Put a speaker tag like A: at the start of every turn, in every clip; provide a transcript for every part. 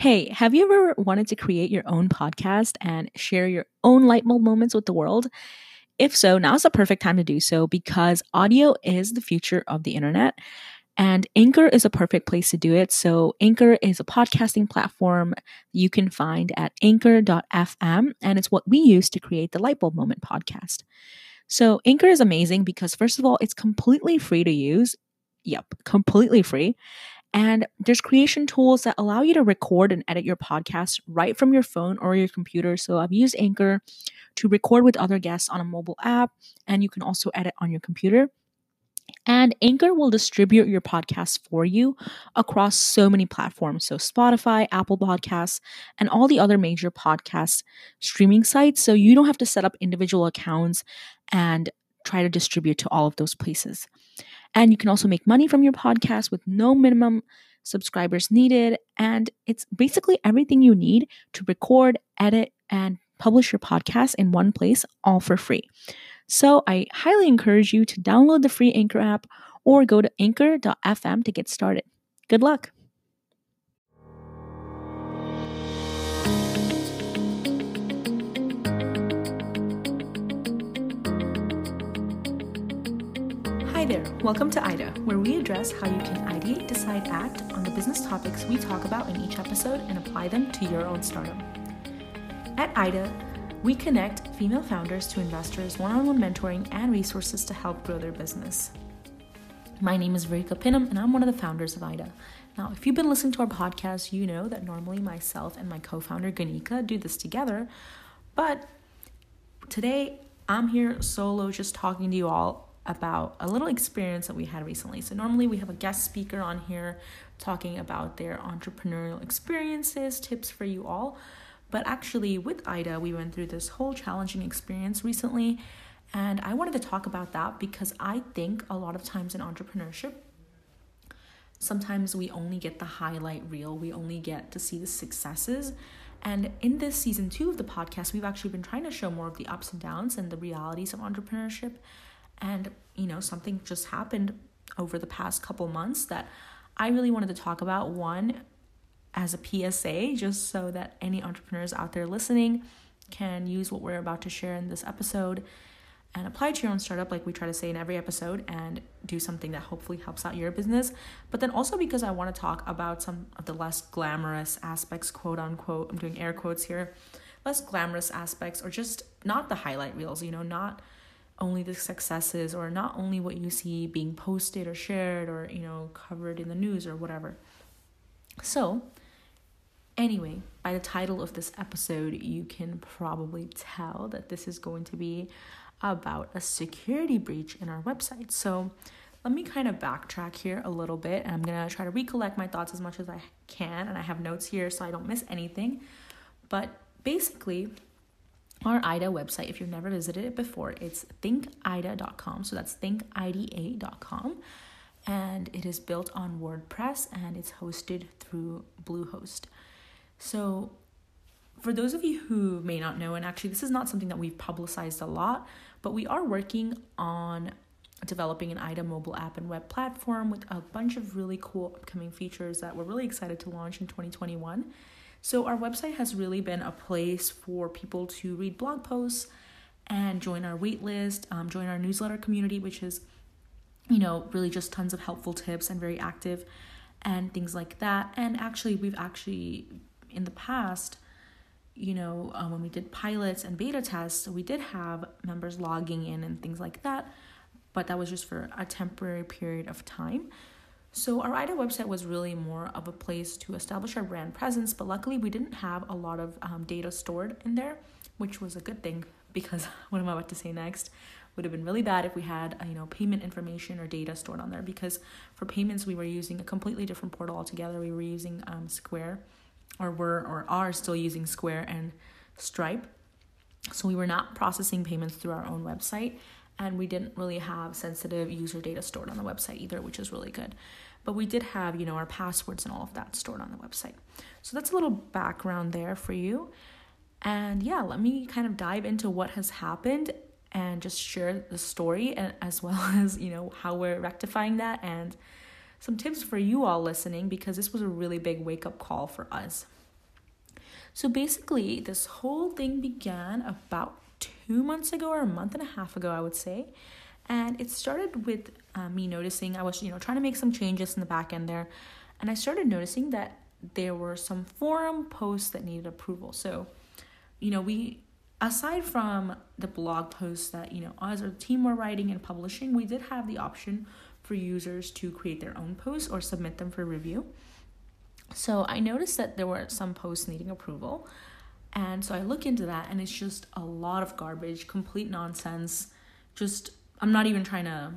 A: Hey, have you ever wanted to create your own podcast and share your own light bulb moments with the world? If so, now's the perfect time to do so because audio is the future of the internet. And Anchor is a perfect place to do it. So, Anchor is a podcasting platform you can find at anchor.fm, and it's what we use to create the Lightbulb Moment podcast. So, Anchor is amazing because, first of all, it's completely free to use. Yep, completely free. And there's creation tools that allow you to record and edit your podcast right from your phone or your computer. So I've used Anchor to record with other guests on a mobile app, and you can also edit on your computer. And Anchor will distribute your podcast for you across so many platforms. So, Spotify, Apple Podcasts, and all the other major podcast streaming sites. So, you don't have to set up individual accounts and try to distribute to all of those places. And you can also make money from your podcast with no minimum subscribers needed. And it's basically everything you need to record, edit, and publish your podcast in one place, all for free. So I highly encourage you to download the free Anchor app or go to anchor.fm to get started. Good luck. There, welcome to IDA, where we address how you can ideate, decide, act on the business topics we talk about in each episode and apply them to your own startup. At IDA, we connect female founders to investors, one on one mentoring, and resources to help grow their business. My name is Varika Pinnam, and I'm one of the founders of IDA. Now, if you've been listening to our podcast, you know that normally myself and my co founder Ganika do this together, but today I'm here solo just talking to you all about a little experience that we had recently. So, normally we have a guest speaker on here talking about their entrepreneurial experiences, tips for you all. But actually, with Ida, we went through this whole challenging experience recently. And I wanted to talk about that because I think a lot of times in entrepreneurship, sometimes we only get the highlight reel, we only get to see the successes. And in this season two of the podcast, we've actually been trying to show more of the ups and downs and the realities of entrepreneurship and, you know, something just happened over the past couple months that I really wanted to talk about. One, as a PSA, just so that any entrepreneurs out there listening can use what we're about to share in this episode and apply to your own startup, like we try to say in every episode, and do something that hopefully helps out your business. But then also because I want to talk about some of the less glamorous aspects, quote unquote, I'm doing air quotes here, less glamorous aspects, or just not the highlight reels, you know, not only the successes or not only what you see being posted or shared or you know covered in the news or whatever. So anyway by the title of this episode you can probably tell that this is going to be about a security breach in our website. So let me kind of backtrack here a little bit and i'm going to try to recollect my thoughts as much as i can and i have notes here so i don't miss anything. But basically our IDA website, if you've never visited it before, it's thinkida.com. So that's thinkida.com. And it is built on WordPress and it's hosted through Bluehost. So, for those of you who may not know, and actually, this is not something that we've publicized a lot, but we are working on developing an IDA mobile app and web platform with a bunch of really cool upcoming features that we're really excited to launch in 2021. So, our website has really been a place for people to read blog posts and join our waitlist, um, join our newsletter community, which is, you know, really just tons of helpful tips and very active and things like that. And actually, we've actually, in the past, you know, uh, when we did pilots and beta tests, we did have members logging in and things like that, but that was just for a temporary period of time. So, our IDA website was really more of a place to establish our brand presence, but luckily we didn't have a lot of um, data stored in there, which was a good thing because what am I'm about to say next? Would have been really bad if we had uh, you know payment information or data stored on there because for payments we were using a completely different portal altogether. We were using um, square or were or are still using square and stripe. So we were not processing payments through our own website and we didn't really have sensitive user data stored on the website either, which is really good. But we did have, you know, our passwords and all of that stored on the website. So that's a little background there for you. And yeah, let me kind of dive into what has happened and just share the story and as well as, you know, how we're rectifying that and some tips for you all listening because this was a really big wake up call for us. So basically, this whole thing began about two months ago or a month and a half ago, I would say. And it started with uh, me noticing I was, you know, trying to make some changes in the back end there. And I started noticing that there were some forum posts that needed approval. So, you know, we, aside from the blog posts that, you know, as our team were writing and publishing, we did have the option for users to create their own posts or submit them for review. So I noticed that there were some posts needing approval. And so I look into that and it's just a lot of garbage, complete nonsense. Just, I'm not even trying to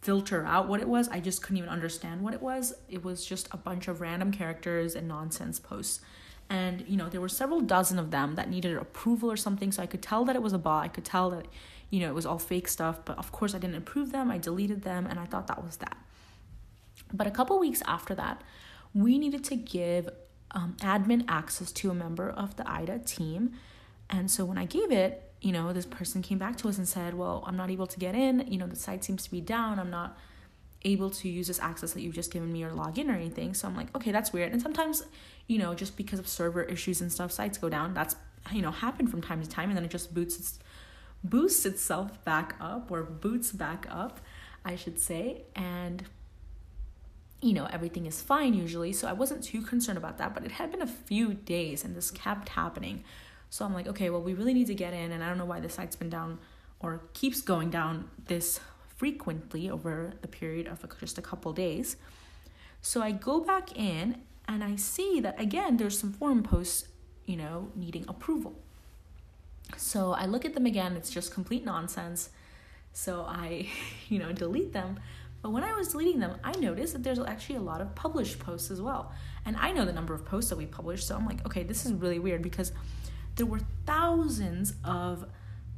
A: filter out what it was. I just couldn't even understand what it was. It was just a bunch of random characters and nonsense posts. And, you know, there were several dozen of them that needed approval or something. So I could tell that it was a bot. I could tell that, you know, it was all fake stuff. But of course, I didn't approve them. I deleted them and I thought that was that. But a couple weeks after that, we needed to give um, admin access to a member of the IDA team. And so when I gave it, you know, this person came back to us and said, Well, I'm not able to get in. You know, the site seems to be down. I'm not able to use this access that you've just given me or log in or anything. So I'm like, okay, that's weird. And sometimes, you know, just because of server issues and stuff, sites go down. That's you know, happened from time to time and then it just boots its boosts itself back up or boots back up, I should say. And you know, everything is fine usually. So I wasn't too concerned about that, but it had been a few days and this kept happening. So I'm like, okay, well, we really need to get in. And I don't know why the site's been down or keeps going down this frequently over the period of just a couple days. So I go back in and I see that again, there's some forum posts, you know, needing approval. So I look at them again, it's just complete nonsense. So I, you know, delete them. But when I was deleting them, I noticed that there's actually a lot of published posts as well. And I know the number of posts that we published, so I'm like, okay, this is really weird because there were thousands of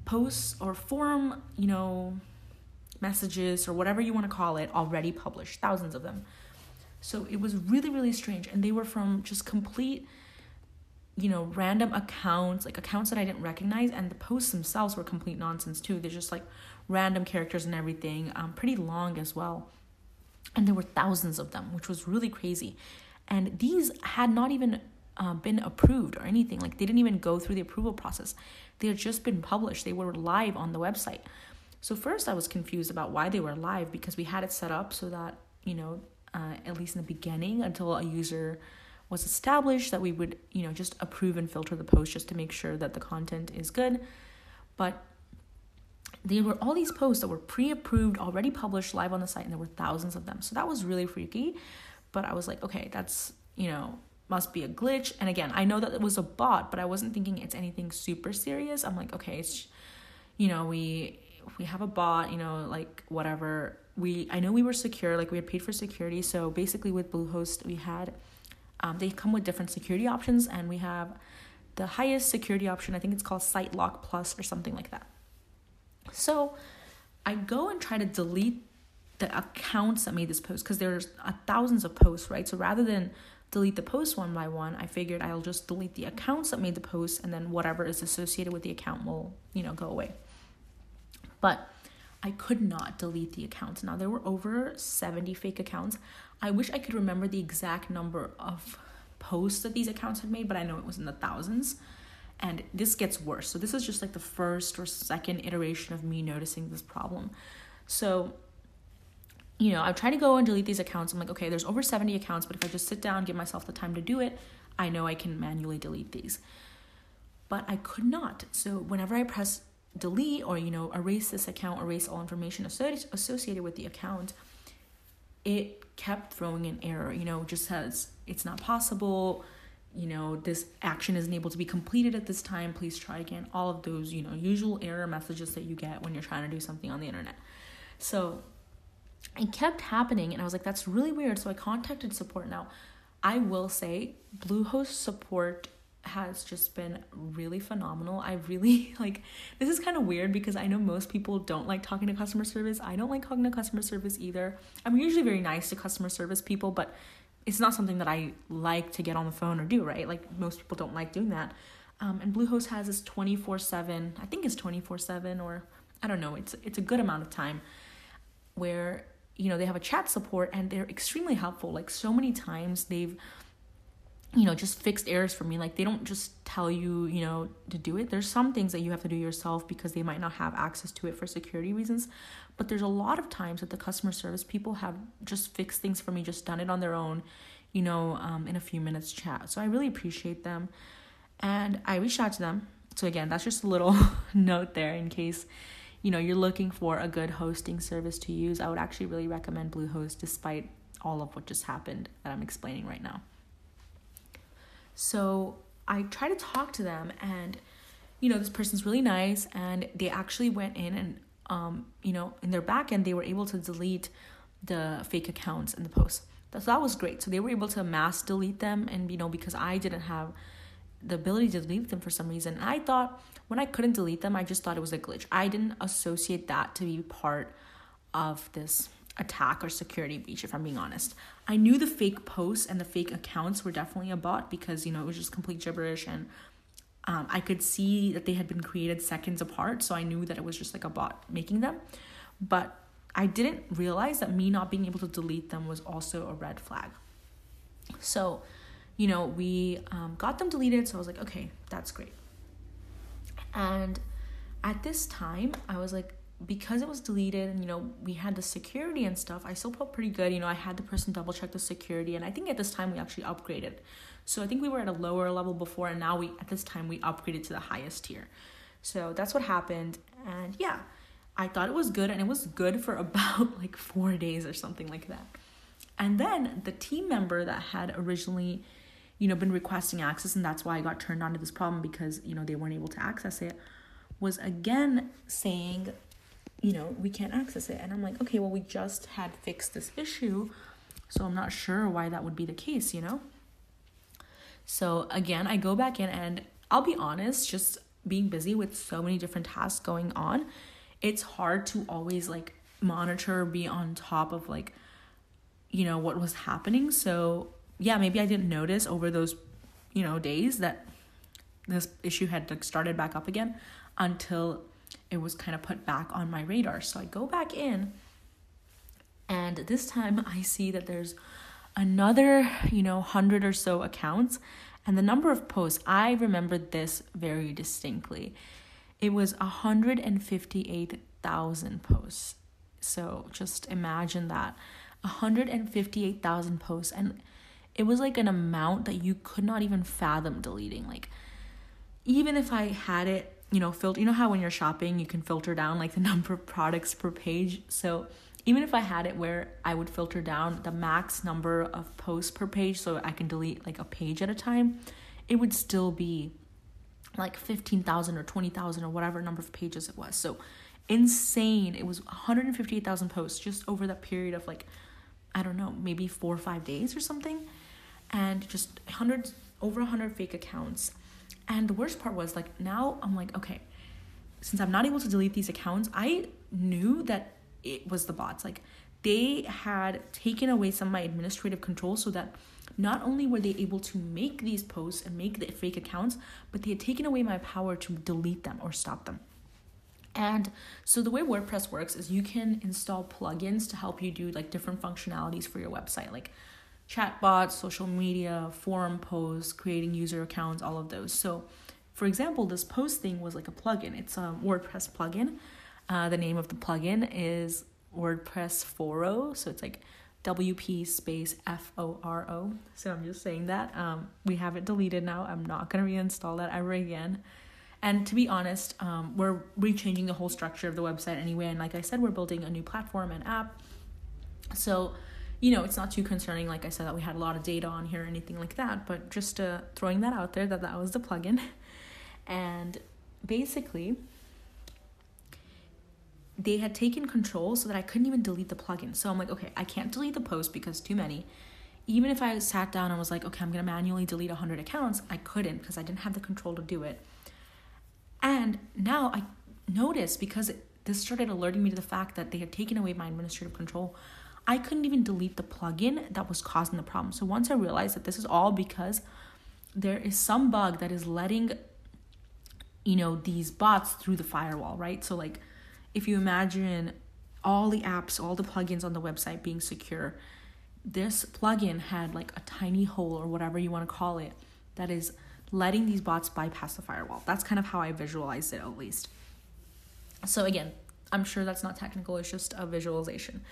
A: posts or forum, you know, messages or whatever you want to call it already published, thousands of them. So it was really, really strange. And they were from just complete, you know, random accounts, like accounts that I didn't recognize. And the posts themselves were complete nonsense too. They're just like random characters and everything, um, pretty long as well. And there were thousands of them, which was really crazy. And these had not even uh, been approved or anything. Like they didn't even go through the approval process. They had just been published. They were live on the website. So first I was confused about why they were live because we had it set up so that, you know, uh, at least in the beginning until a user was established that we would, you know, just approve and filter the post just to make sure that the content is good. But there were all these posts that were pre-approved, already published live on the site, and there were thousands of them. So that was really freaky. But I was like, okay, that's, you know, must be a glitch. And again, I know that it was a bot, but I wasn't thinking it's anything super serious. I'm like, okay, it's, you know, we we have a bot, you know, like whatever. We I know we were secure, like we had paid for security. So basically, with Bluehost, we had um, they come with different security options, and we have the highest security option. I think it's called SiteLock Plus or something like that. So I go and try to delete the accounts that made this post because there's uh, thousands of posts, right? So rather than delete the post one by one, I figured I'll just delete the accounts that made the post and then whatever is associated with the account will, you know, go away. But I could not delete the accounts. Now there were over 70 fake accounts. I wish I could remember the exact number of posts that these accounts had made, but I know it was in the thousands and this gets worse. So this is just like the first or second iteration of me noticing this problem. So you know, I'm trying to go and delete these accounts. I'm like, okay, there's over 70 accounts, but if I just sit down, give myself the time to do it, I know I can manually delete these. But I could not. So whenever I press delete or, you know, erase this account, erase all information associated with the account, it kept throwing an error, you know, just says it's not possible you know, this action isn't able to be completed at this time, please try again. All of those, you know, usual error messages that you get when you're trying to do something on the internet. So it kept happening, and I was like, that's really weird. So I contacted support. Now, I will say, Bluehost support has just been really phenomenal. I really like this is kind of weird because I know most people don't like talking to customer service. I don't like talking to customer service either. I'm usually very nice to customer service people, but it's not something that I like to get on the phone or do, right? Like most people don't like doing that. Um, and Bluehost has this 24/7, I think it's 24/7 or I don't know, it's it's a good amount of time where you know they have a chat support and they're extremely helpful. Like so many times they've you know just fixed errors for me like they don't just tell you you know to do it there's some things that you have to do yourself because they might not have access to it for security reasons but there's a lot of times that the customer service people have just fixed things for me just done it on their own you know um, in a few minutes chat. So i really appreciate them. And i reached out to them. So again that's just a little note there in case you know you're looking for a good hosting service to use. I would actually really recommend bluehost despite all of what just happened that i'm explaining right now. So I try to talk to them, and you know, this person's really nice, and they actually went in and um, you know, in their back end, they were able to delete the fake accounts and the posts. So that was great. So they were able to mass delete them, and you know, because I didn't have the ability to delete them for some reason, I thought when I couldn't delete them, I just thought it was a glitch. I didn't associate that to be part of this attack or security breach, if I'm being honest. I knew the fake posts and the fake accounts were definitely a bot because, you know, it was just complete gibberish and um, I could see that they had been created seconds apart. So I knew that it was just like a bot making them. But I didn't realize that me not being able to delete them was also a red flag. So, you know, we um, got them deleted. So I was like, okay, that's great. And at this time, I was like, because it was deleted and you know we had the security and stuff i still felt pretty good you know i had the person double check the security and i think at this time we actually upgraded so i think we were at a lower level before and now we at this time we upgraded to the highest tier so that's what happened and yeah i thought it was good and it was good for about like four days or something like that and then the team member that had originally you know been requesting access and that's why i got turned on to this problem because you know they weren't able to access it was again saying you know, we can't access it. And I'm like, okay, well, we just had fixed this issue. So I'm not sure why that would be the case, you know? So again, I go back in and I'll be honest, just being busy with so many different tasks going on, it's hard to always like monitor, be on top of like, you know, what was happening. So yeah, maybe I didn't notice over those, you know, days that this issue had like started back up again until it was kind of put back on my radar. So I go back in, and this time I see that there's another, you know, hundred or so accounts, and the number of posts, I remember this very distinctly. It was 158,000 posts. So just imagine that 158,000 posts. And it was like an amount that you could not even fathom deleting. Like, even if I had it you know, filter. You know how when you're shopping, you can filter down like the number of products per page. So even if I had it where I would filter down the max number of posts per page, so I can delete like a page at a time, it would still be like 15,000 or 20,000 or whatever number of pages it was. So insane. It was 158,000 posts just over that period of like, I don't know, maybe four or five days or something. And just hundreds, over 100 fake accounts and the worst part was like now I'm like, okay, since I'm not able to delete these accounts, I knew that it was the bots. Like they had taken away some of my administrative control so that not only were they able to make these posts and make the fake accounts, but they had taken away my power to delete them or stop them. And so the way WordPress works is you can install plugins to help you do like different functionalities for your website. Like chatbots, social media, forum posts, creating user accounts, all of those. So, for example, this post thing was like a plugin. It's a WordPress plugin. Uh, the name of the plugin is WordPress Foro. So it's like WP space F O R O. So I'm just saying that. Um, we have it deleted now. I'm not going to reinstall that ever again. And to be honest, um, we're rechanging the whole structure of the website anyway. And like I said, we're building a new platform and app. So you know, it's not too concerning, like I said, that we had a lot of data on here or anything like that, but just uh, throwing that out there that that was the plugin. And basically, they had taken control so that I couldn't even delete the plugin. So I'm like, okay, I can't delete the post because too many. Even if I sat down and was like, okay, I'm gonna manually delete 100 accounts, I couldn't because I didn't have the control to do it. And now I noticed because this started alerting me to the fact that they had taken away my administrative control. I couldn't even delete the plugin that was causing the problem. So once I realized that this is all because there is some bug that is letting you know these bots through the firewall, right? So like if you imagine all the apps, all the plugins on the website being secure, this plugin had like a tiny hole or whatever you want to call it that is letting these bots bypass the firewall. That's kind of how I visualized it at least. So again, I'm sure that's not technical, it's just a visualization.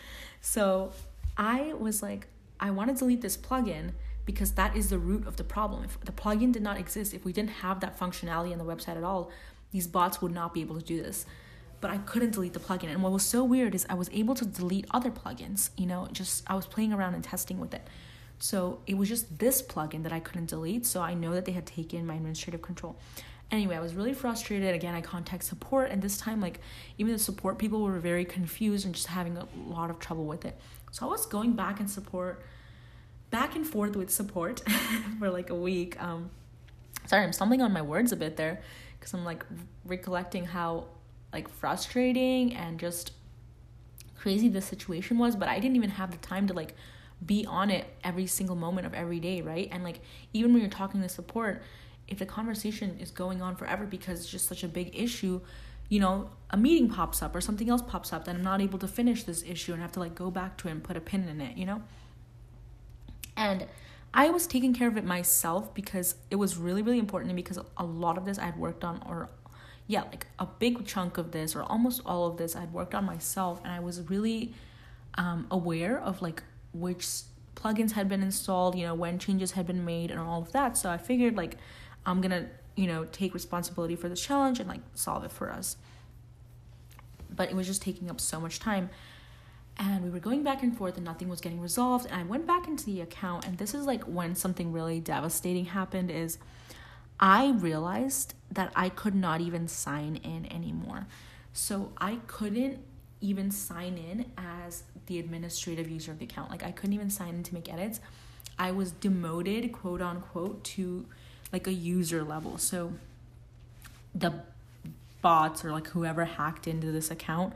A: So I was like, I want to delete this plugin because that is the root of the problem. If the plugin did not exist, if we didn't have that functionality on the website at all, these bots would not be able to do this. But I couldn't delete the plugin. And what was so weird is I was able to delete other plugins, you know, just I was playing around and testing with it. So it was just this plugin that I couldn't delete. So I know that they had taken my administrative control. Anyway, I was really frustrated. Again, I contact support, and this time, like, even the support people were very confused and just having a lot of trouble with it. So I was going back and support, back and forth with support for like a week. Um, sorry, I'm stumbling on my words a bit there because I'm like recollecting how like frustrating and just crazy the situation was, but I didn't even have the time to like be on it every single moment of every day, right? And like even when you're talking to support, if the conversation is going on forever because it's just such a big issue, you know, a meeting pops up or something else pops up, then I'm not able to finish this issue and have to like go back to it and put a pin in it, you know? And I was taking care of it myself because it was really, really important because a lot of this I had worked on, or yeah, like a big chunk of this, or almost all of this, I'd worked on myself, and I was really um, aware of like which plugins had been installed, you know, when changes had been made, and all of that. So I figured like I'm gonna, you know, take responsibility for this challenge and like solve it for us. But it was just taking up so much time. And we were going back and forth and nothing was getting resolved. And I went back into the account, and this is like when something really devastating happened is I realized that I could not even sign in anymore. So I couldn't even sign in as the administrative user of the account. Like I couldn't even sign in to make edits. I was demoted, quote unquote, to like a user level. So the bots or like whoever hacked into this account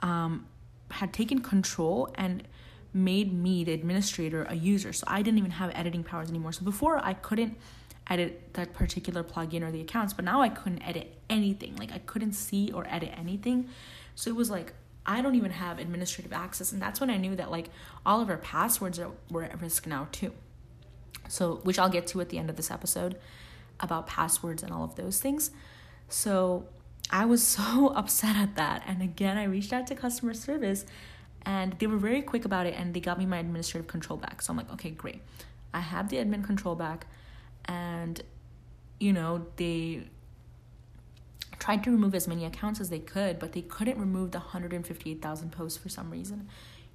A: um, had taken control and made me the administrator a user. So I didn't even have editing powers anymore. So before I couldn't edit that particular plugin or the accounts, but now I couldn't edit anything. Like I couldn't see or edit anything. So it was like I don't even have administrative access. And that's when I knew that like all of our passwords are, were at risk now too. So, which I'll get to at the end of this episode about passwords and all of those things. So, I was so upset at that. And again, I reached out to customer service and they were very quick about it and they got me my administrative control back. So I'm like, okay, great. I have the admin control back and you know, they tried to remove as many accounts as they could, but they couldn't remove the 158,000 posts for some reason.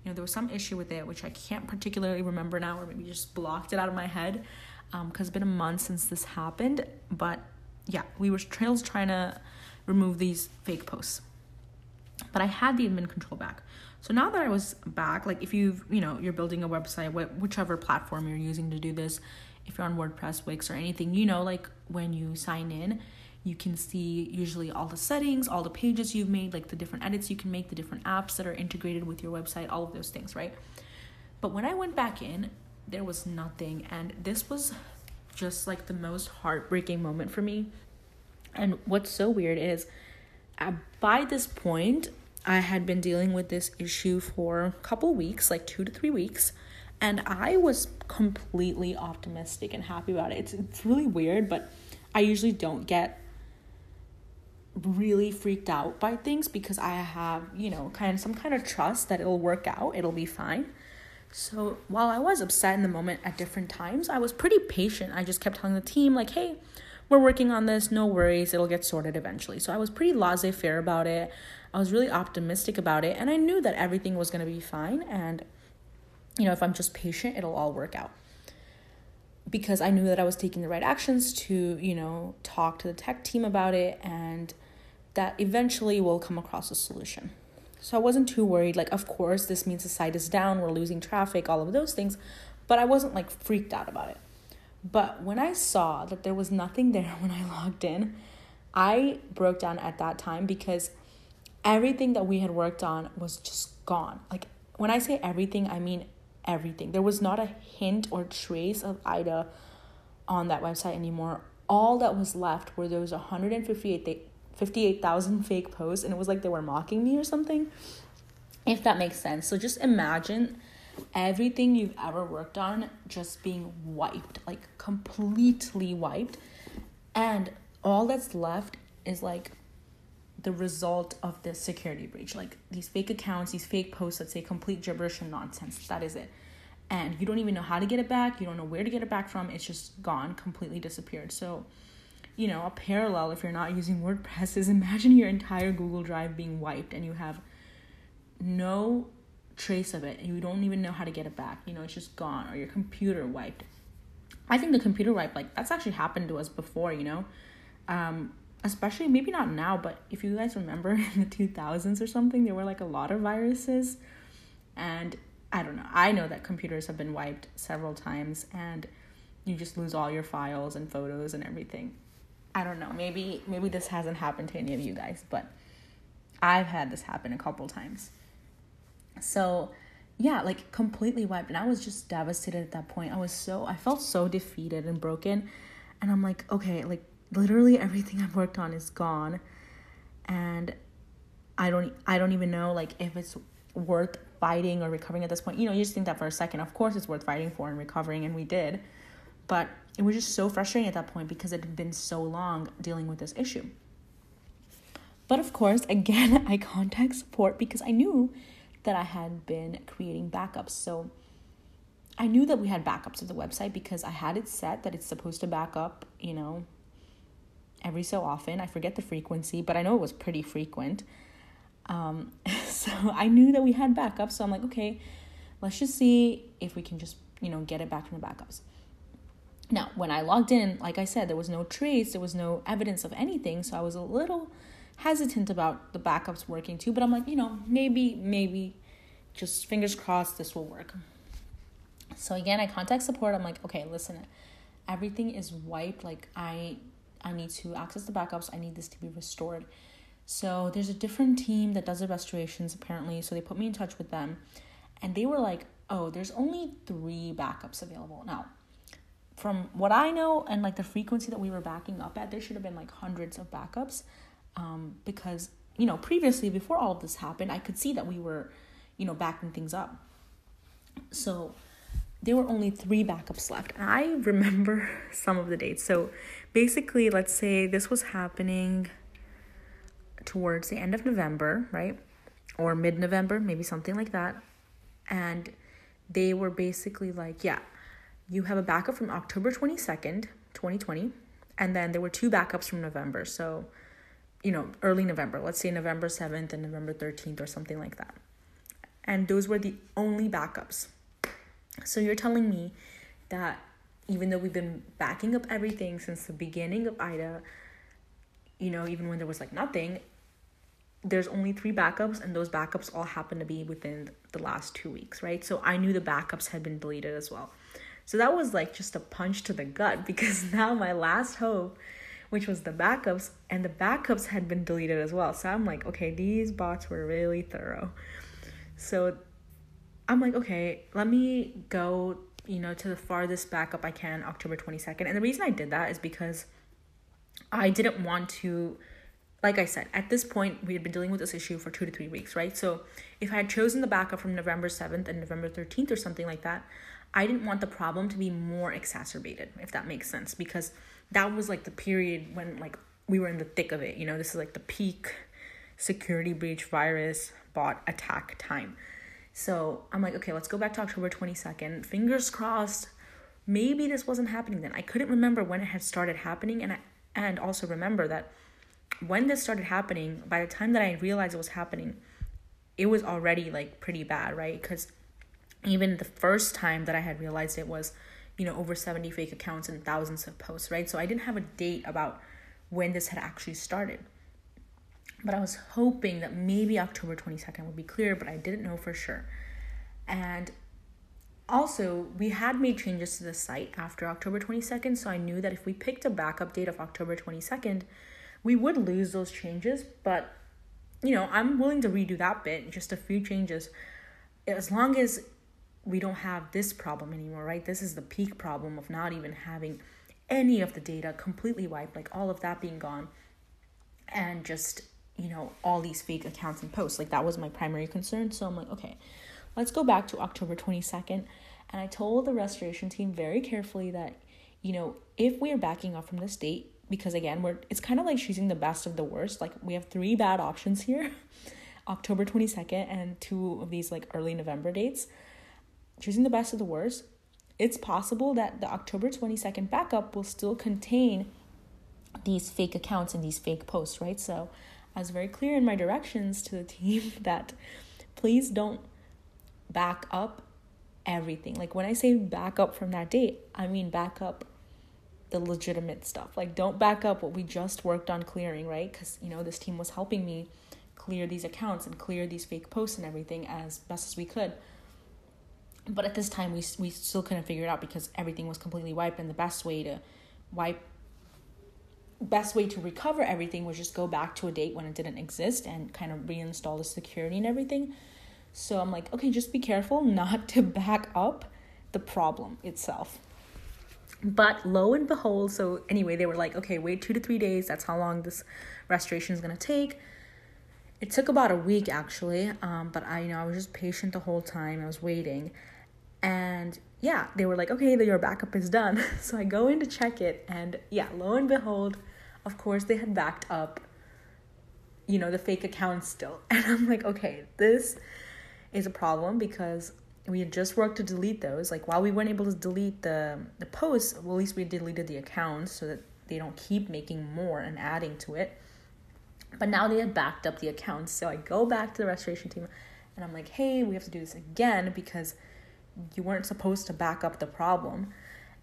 A: You know, there was some issue with it, which I can't particularly remember now, or maybe just blocked it out of my head because um, it's been a month since this happened. But yeah, we were trails trying to remove these fake posts. But I had the admin control back. So now that I was back, like if you've, you know, you're building a website, whichever platform you're using to do this, if you're on WordPress, Wix, or anything, you know, like when you sign in, you can see usually all the settings, all the pages you've made, like the different edits you can make, the different apps that are integrated with your website, all of those things, right? But when I went back in, there was nothing. And this was just like the most heartbreaking moment for me. And what's so weird is uh, by this point, I had been dealing with this issue for a couple weeks, like two to three weeks. And I was completely optimistic and happy about it. It's, it's really weird, but I usually don't get really freaked out by things because I have, you know, kind of some kind of trust that it'll work out, it'll be fine. So while I was upset in the moment at different times, I was pretty patient. I just kept telling the team, like, hey, we're working on this, no worries, it'll get sorted eventually. So I was pretty laissez faire about it. I was really optimistic about it, and I knew that everything was gonna be fine. And, you know, if I'm just patient, it'll all work out. Because I knew that I was taking the right actions to, you know, talk to the tech team about it and that eventually will come across a solution. So I wasn't too worried. Like, of course, this means the site is down, we're losing traffic, all of those things, but I wasn't like freaked out about it. But when I saw that there was nothing there when I logged in, I broke down at that time because everything that we had worked on was just gone. Like, when I say everything, I mean everything. There was not a hint or trace of Ida on that website anymore. All that was left were those 158 58,000 fake posts and it was like they were mocking me or something. If that makes sense. So just imagine everything you've ever worked on just being wiped, like completely wiped. And all that's left is like the result of this security breach. Like these fake accounts, these fake posts that say complete gibberish and nonsense. That is it. And you don't even know how to get it back. You don't know where to get it back from. It's just gone, completely disappeared. So, you know, a parallel if you're not using WordPress is imagine your entire Google Drive being wiped and you have no trace of it and you don't even know how to get it back. You know, it's just gone or your computer wiped. I think the computer wipe, like that's actually happened to us before, you know. Um, especially maybe not now, but if you guys remember in the 2000s or something, there were like a lot of viruses. And I don't know. I know that computers have been wiped several times and you just lose all your files and photos and everything. I don't know. Maybe maybe this hasn't happened to any of you guys, but I've had this happen a couple times. So, yeah, like completely wiped and I was just devastated at that point. I was so I felt so defeated and broken. And I'm like, okay, like literally everything I've worked on is gone and I don't I don't even know like if it's worth fighting or recovering at this point. You know, you just think that for a second. Of course it's worth fighting for and recovering and we did. But it was just so frustrating at that point because it had been so long dealing with this issue. But of course, again, I contact support because I knew that I had been creating backups. So I knew that we had backups of the website because I had it set that it's supposed to back up, you know, every so often. I forget the frequency, but I know it was pretty frequent. Um, so I knew that we had backups. So I'm like, okay, let's just see if we can just, you know, get it back from the backups. Now, when I logged in, like I said, there was no trace, there was no evidence of anything. So I was a little hesitant about the backups working too. But I'm like, you know, maybe, maybe just fingers crossed this will work. So again, I contact support. I'm like, okay, listen, everything is wiped. Like I I need to access the backups. I need this to be restored. So there's a different team that does the restorations apparently. So they put me in touch with them and they were like, oh, there's only three backups available. Now, from what I know and like the frequency that we were backing up at, there should have been like hundreds of backups. Um, because, you know, previously, before all of this happened, I could see that we were, you know, backing things up. So there were only three backups left. I remember some of the dates. So basically, let's say this was happening towards the end of November, right? Or mid November, maybe something like that. And they were basically like, yeah, you have a backup from October 22nd, 2020. And then there were two backups from November. So, you know, early November, let's say November 7th and November 13th or something like that. And those were the only backups. So you're telling me that even though we've been backing up everything since the beginning of IDA, you know, even when there was like nothing, there's only three backups, and those backups all happen to be within the last two weeks, right? So I knew the backups had been deleted as well. So that was like just a punch to the gut because now my last hope, which was the backups, and the backups had been deleted as well. So I'm like, okay, these bots were really thorough. So I'm like, okay, let me go, you know, to the farthest backup I can, October 22nd. And the reason I did that is because I didn't want to, like I said, at this point, we had been dealing with this issue for two to three weeks, right? So if I had chosen the backup from November 7th and November 13th or something like that, I didn't want the problem to be more exacerbated, if that makes sense, because that was like the period when like we were in the thick of it. You know, this is like the peak security breach virus bot attack time. So I'm like, okay, let's go back to October 22nd. Fingers crossed. Maybe this wasn't happening then. I couldn't remember when it had started happening, and I and also remember that when this started happening, by the time that I realized it was happening, it was already like pretty bad, right? Because even the first time that I had realized it was, you know, over 70 fake accounts and thousands of posts, right? So I didn't have a date about when this had actually started. But I was hoping that maybe October 22nd would be clear, but I didn't know for sure. And also, we had made changes to the site after October 22nd, so I knew that if we picked a backup date of October 22nd, we would lose those changes, but you know, I'm willing to redo that bit, just a few changes, as long as we don't have this problem anymore, right? This is the peak problem of not even having any of the data completely wiped, like all of that being gone, and just you know, all these fake accounts and posts. Like that was my primary concern. So I'm like, okay, let's go back to October 22nd. And I told the restoration team very carefully that, you know, if we are backing off from this date, because again, we're it's kind of like choosing the best of the worst. Like we have three bad options here. October 22nd and two of these like early November dates. Choosing the best of the worst. It's possible that the October 22nd backup will still contain these fake accounts and these fake posts, right? So I was very clear in my directions to the team that please don't back up everything. Like when I say back up from that date, I mean back up the legitimate stuff. Like don't back up what we just worked on clearing, right? Cuz you know, this team was helping me clear these accounts and clear these fake posts and everything as best as we could. But at this time we we still couldn't figure it out because everything was completely wiped and the best way to wipe best way to recover everything was just go back to a date when it didn't exist and kind of reinstall the security and everything. So I'm like, okay, just be careful not to back up the problem itself. But lo and behold, so anyway, they were like, okay, wait two to three days. That's how long this restoration is gonna take. It took about a week actually, um, but I you know I was just patient the whole time. I was waiting, and yeah, they were like, okay, your backup is done. So I go in to check it, and yeah, lo and behold, of course they had backed up, you know, the fake accounts still. And I'm like, okay, this is a problem because we had just worked to delete those. Like while we weren't able to delete the the posts, well, at least we deleted the accounts so that they don't keep making more and adding to it. But now they had backed up the accounts. So I go back to the restoration team and I'm like, hey, we have to do this again because you weren't supposed to back up the problem.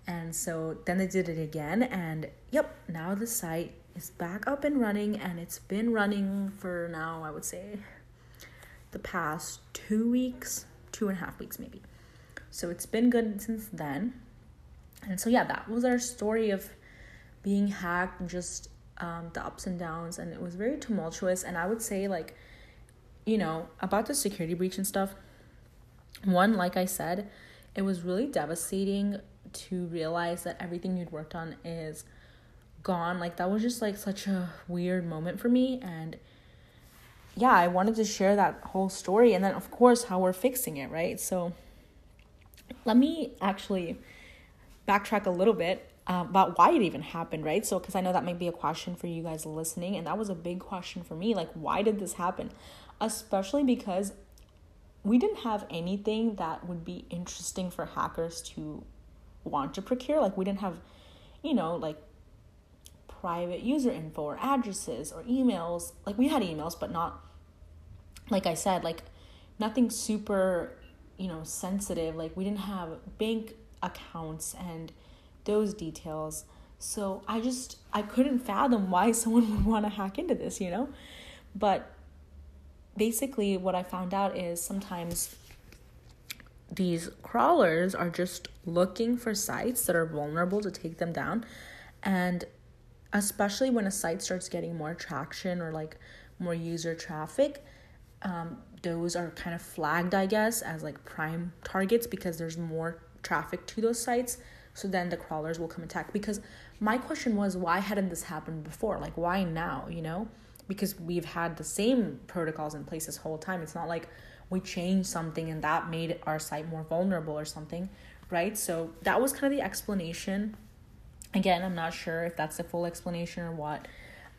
A: And so then they did it again, and yep, now the site is back up and running, and it's been running for now, I would say, the past two weeks, two and a half weeks maybe. So it's been good since then. And so, yeah, that was our story of being hacked, just um, the ups and downs, and it was very tumultuous. And I would say, like, you know, about the security breach and stuff, one, like I said, it was really devastating to realize that everything you'd worked on is gone. Like that was just like such a weird moment for me and yeah, I wanted to share that whole story and then of course how we're fixing it, right? So let me actually backtrack a little bit uh, about why it even happened, right? So, because I know that might be a question for you guys listening, and that was a big question for me. Like, why did this happen? Especially because we didn't have anything that would be interesting for hackers to want to procure. Like we didn't have, you know, like private user info or addresses or emails. Like we had emails, but not like I said, like nothing super, you know, sensitive. Like we didn't have bank accounts and those details. So I just I couldn't fathom why someone would want to hack into this, you know? But basically what I found out is sometimes these crawlers are just looking for sites that are vulnerable to take them down. And especially when a site starts getting more traction or like more user traffic, um, those are kind of flagged, I guess, as like prime targets because there's more traffic to those sites. So then the crawlers will come attack. Because my question was, why hadn't this happened before? Like, why now, you know? Because we've had the same protocols in place this whole time. It's not like we changed something and that made our site more vulnerable or something, right? So that was kind of the explanation. Again, I'm not sure if that's the full explanation or what.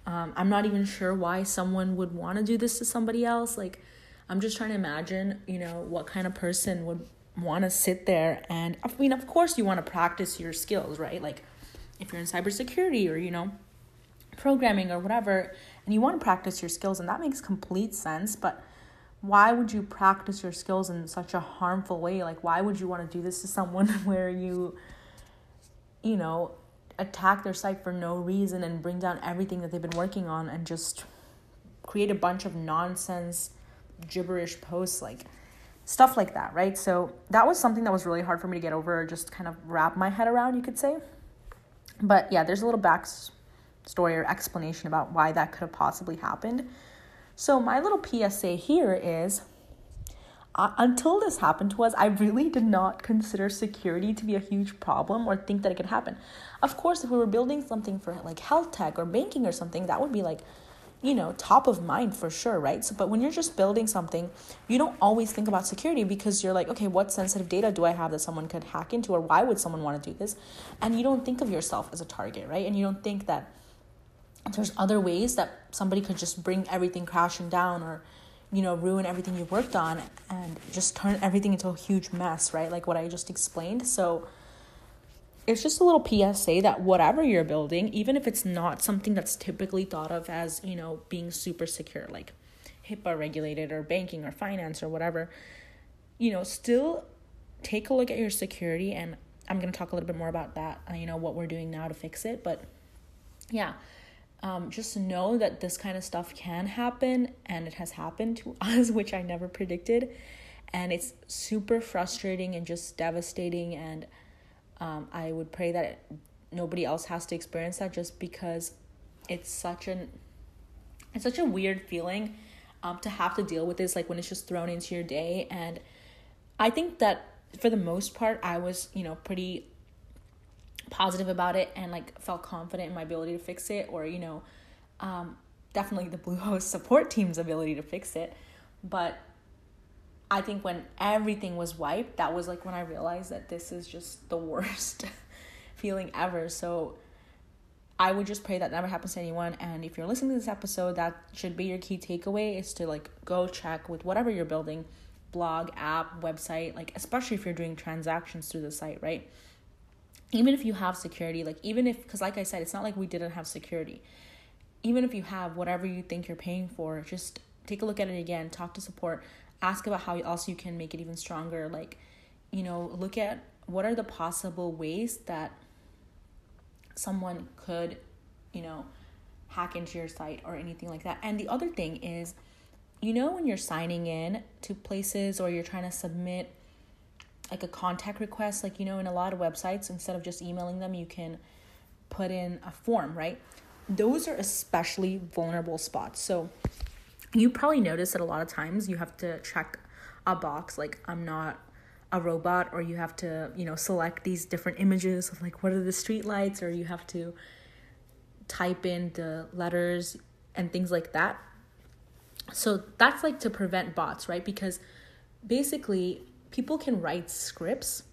A: Um, I'm not even sure why someone would want to do this to somebody else. Like, I'm just trying to imagine, you know, what kind of person would want to sit there and, I mean, of course, you want to practice your skills, right? Like, if you're in cybersecurity or, you know, programming or whatever, and you want to practice your skills, and that makes complete sense, but why would you practice your skills in such a harmful way? Like, why would you want to do this to someone where you, you know, attack their site for no reason and bring down everything that they've been working on and just create a bunch of nonsense, gibberish posts, like stuff like that, right? So that was something that was really hard for me to get over, just kind of wrap my head around, you could say. But yeah, there's a little backstory or explanation about why that could have possibly happened. So, my little PSA here is uh, until this happened to us, I really did not consider security to be a huge problem or think that it could happen. Of course, if we were building something for like health tech or banking or something, that would be like, you know, top of mind for sure, right? So, but when you're just building something, you don't always think about security because you're like, okay, what sensitive data do I have that someone could hack into, or why would someone want to do this? And you don't think of yourself as a target, right? And you don't think that there's other ways that somebody could just bring everything crashing down or, you know, ruin everything you worked on and just turn everything into a huge mess, right? Like what I just explained. So, it's just a little PSA that whatever you're building, even if it's not something that's typically thought of as, you know, being super secure, like HIPAA regulated or banking or finance or whatever, you know, still take a look at your security. And I'm going to talk a little bit more about that, uh, you know, what we're doing now to fix it. But yeah, um, just know that this kind of stuff can happen and it has happened to us, which I never predicted. And it's super frustrating and just devastating. And um, I would pray that nobody else has to experience that just because it's such an it's such a weird feeling um, to have to deal with this like when it's just thrown into your day and i think that for the most part i was you know pretty positive about it and like felt confident in my ability to fix it or you know um, definitely the bluehost support team's ability to fix it but I think when everything was wiped, that was like when I realized that this is just the worst feeling ever. So I would just pray that never happens to anyone. And if you're listening to this episode, that should be your key takeaway is to like go check with whatever you're building blog, app, website, like especially if you're doing transactions through the site, right? Even if you have security, like even if, because like I said, it's not like we didn't have security. Even if you have whatever you think you're paying for, just take a look at it again, talk to support ask about how else you can make it even stronger like you know look at what are the possible ways that someone could you know hack into your site or anything like that and the other thing is you know when you're signing in to places or you're trying to submit like a contact request like you know in a lot of websites instead of just emailing them you can put in a form right those are especially vulnerable spots so you probably notice that a lot of times you have to check a box like I'm not a robot or you have to, you know, select these different images of like what are the street lights or you have to type in the letters and things like that. So that's like to prevent bots, right? Because basically people can write scripts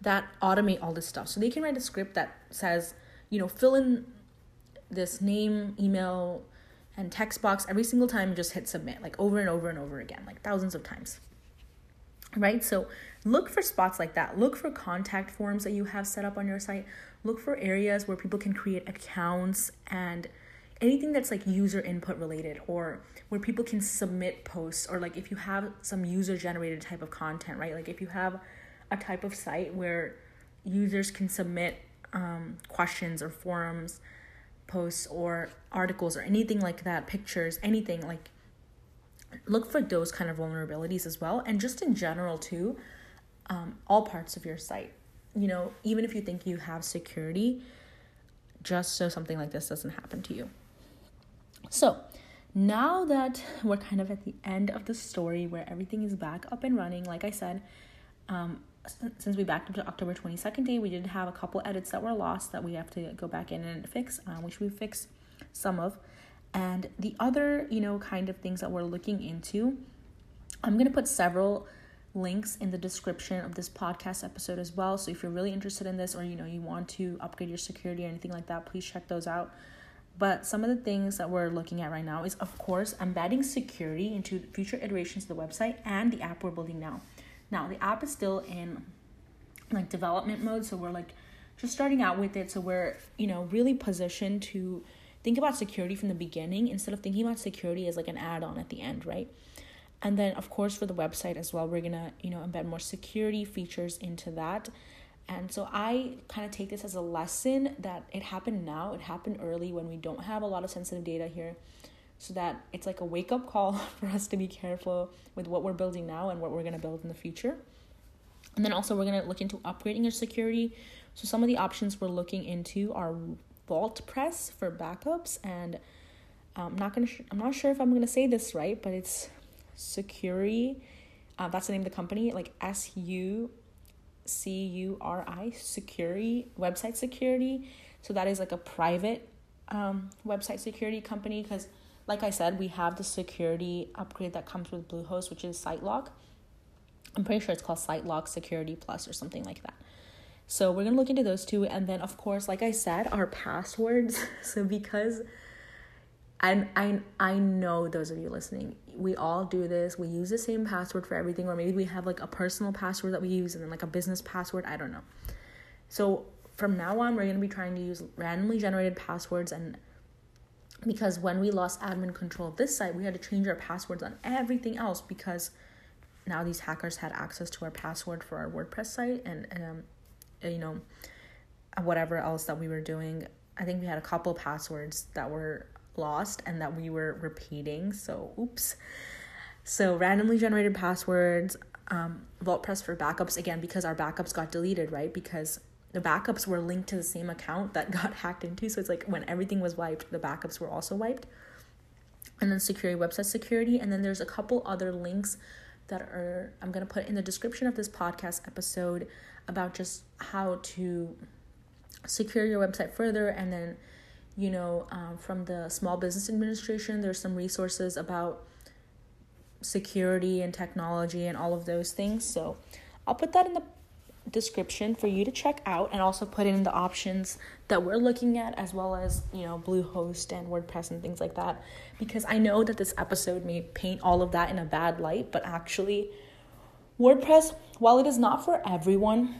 A: that automate all this stuff. So they can write a script that says, you know, fill in this name, email, and text box every single time just hit submit like over and over and over again like thousands of times. Right? So look for spots like that. Look for contact forms that you have set up on your site. Look for areas where people can create accounts and anything that's like user input related or where people can submit posts or like if you have some user generated type of content right? Like if you have a type of site where users can submit um, questions or forums posts or articles or anything like that, pictures, anything like look for those kind of vulnerabilities as well. And just in general too um, all parts of your site you know even if you think you have security just so something like this doesn't happen to you so now that we're kind of at the end of the story where everything is back up and running like i said um, since we backed up to October 22nd day, we did have a couple edits that were lost that we have to go back in and fix, um, which we fixed some of. And the other, you know, kind of things that we're looking into, I'm going to put several links in the description of this podcast episode as well. So if you're really interested in this or, you know, you want to upgrade your security or anything like that, please check those out. But some of the things that we're looking at right now is, of course, embedding security into future iterations of the website and the app we're building now. Now, the app is still in like development mode, so we're like just starting out with it. So we're, you know, really positioned to think about security from the beginning instead of thinking about security as like an add-on at the end, right? And then of course for the website as well, we're to, you know, embed more security features into that. And so I kind of take this as a lesson that it happened now, it happened early when we don't have a lot of sensitive data here so that it's like a wake up call for us to be careful with what we're building now and what we're going to build in the future. And then also, we're going to look into upgrading your security. So, some of the options we're looking into are VaultPress for backups, and I'm not gonna. Sh- I'm not sure if I'm gonna say this right, but it's Sucuri. Uh, that's the name of the company, like S U C U R I security, website security. So that is like a private um, website security company because like I said, we have the security upgrade that comes with Bluehost, which is SiteLock. I'm pretty sure it's called SiteLock Security Plus or something like that. So we're gonna look into those two, and then of course, like I said, our passwords. so because and I I know those of you listening, we all do this. We use the same password for everything, or maybe we have like a personal password that we use and then like a business password. I don't know. So from now on, we're gonna be trying to use randomly generated passwords and because when we lost admin control of this site, we had to change our passwords on everything else because now these hackers had access to our password for our WordPress site and, and um, you know whatever else that we were doing. I think we had a couple passwords that were lost and that we were repeating. So, oops. So, randomly generated passwords, um, VaultPress for backups again because our backups got deleted, right? Because the backups were linked to the same account that got hacked into. So, it's like when everything was wiped, the backups were also wiped. And then Sucuri, website security. And then there's a couple other links that are, I'm going to put in the description of this podcast episode about just how to secure your website further and then you know, um, from the Small Business Administration, there's some resources about security and technology and all of those things. So I'll put that in the description for you to check out and also put in the options that we're looking at as well as you know bluehost and wordpress and things like that because i know that this episode may paint all of that in a bad light but actually wordpress while it is not for everyone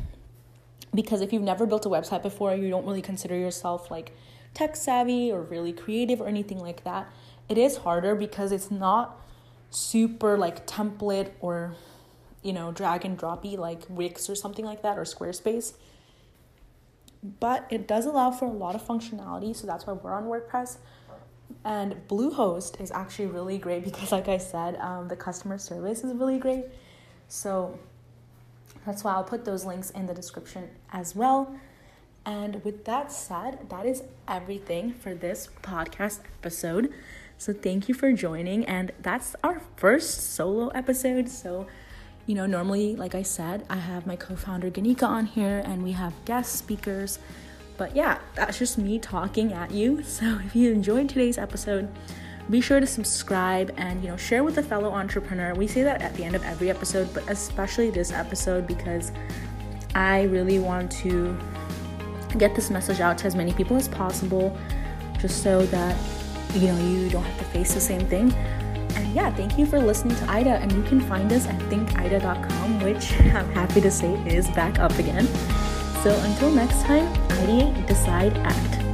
A: because if you've never built a website before you don't really consider yourself like tech savvy or really creative or anything like that, it is harder because it's not super like template or you know drag and droppy like Wix or something like that or Squarespace. But it does allow for a lot of functionality, so that's why we're on WordPress. And Bluehost is actually really great because, like I said, um, the customer service is really great. So that's why I'll put those links in the description as well. And with that said, that is everything for this podcast episode. So thank you for joining. And that's our first solo episode. So, you know, normally, like I said, I have my co founder Ganika on here and we have guest speakers. But yeah, that's just me talking at you. So if you enjoyed today's episode, be sure to subscribe and you know share with a fellow entrepreneur. We say that at the end of every episode, but especially this episode because I really want to get this message out to as many people as possible just so that you know you don't have to face the same thing. And yeah thank you for listening to ida and you can find us at thinkida.com which i'm happy to say is back up again. So until next time ideate decide act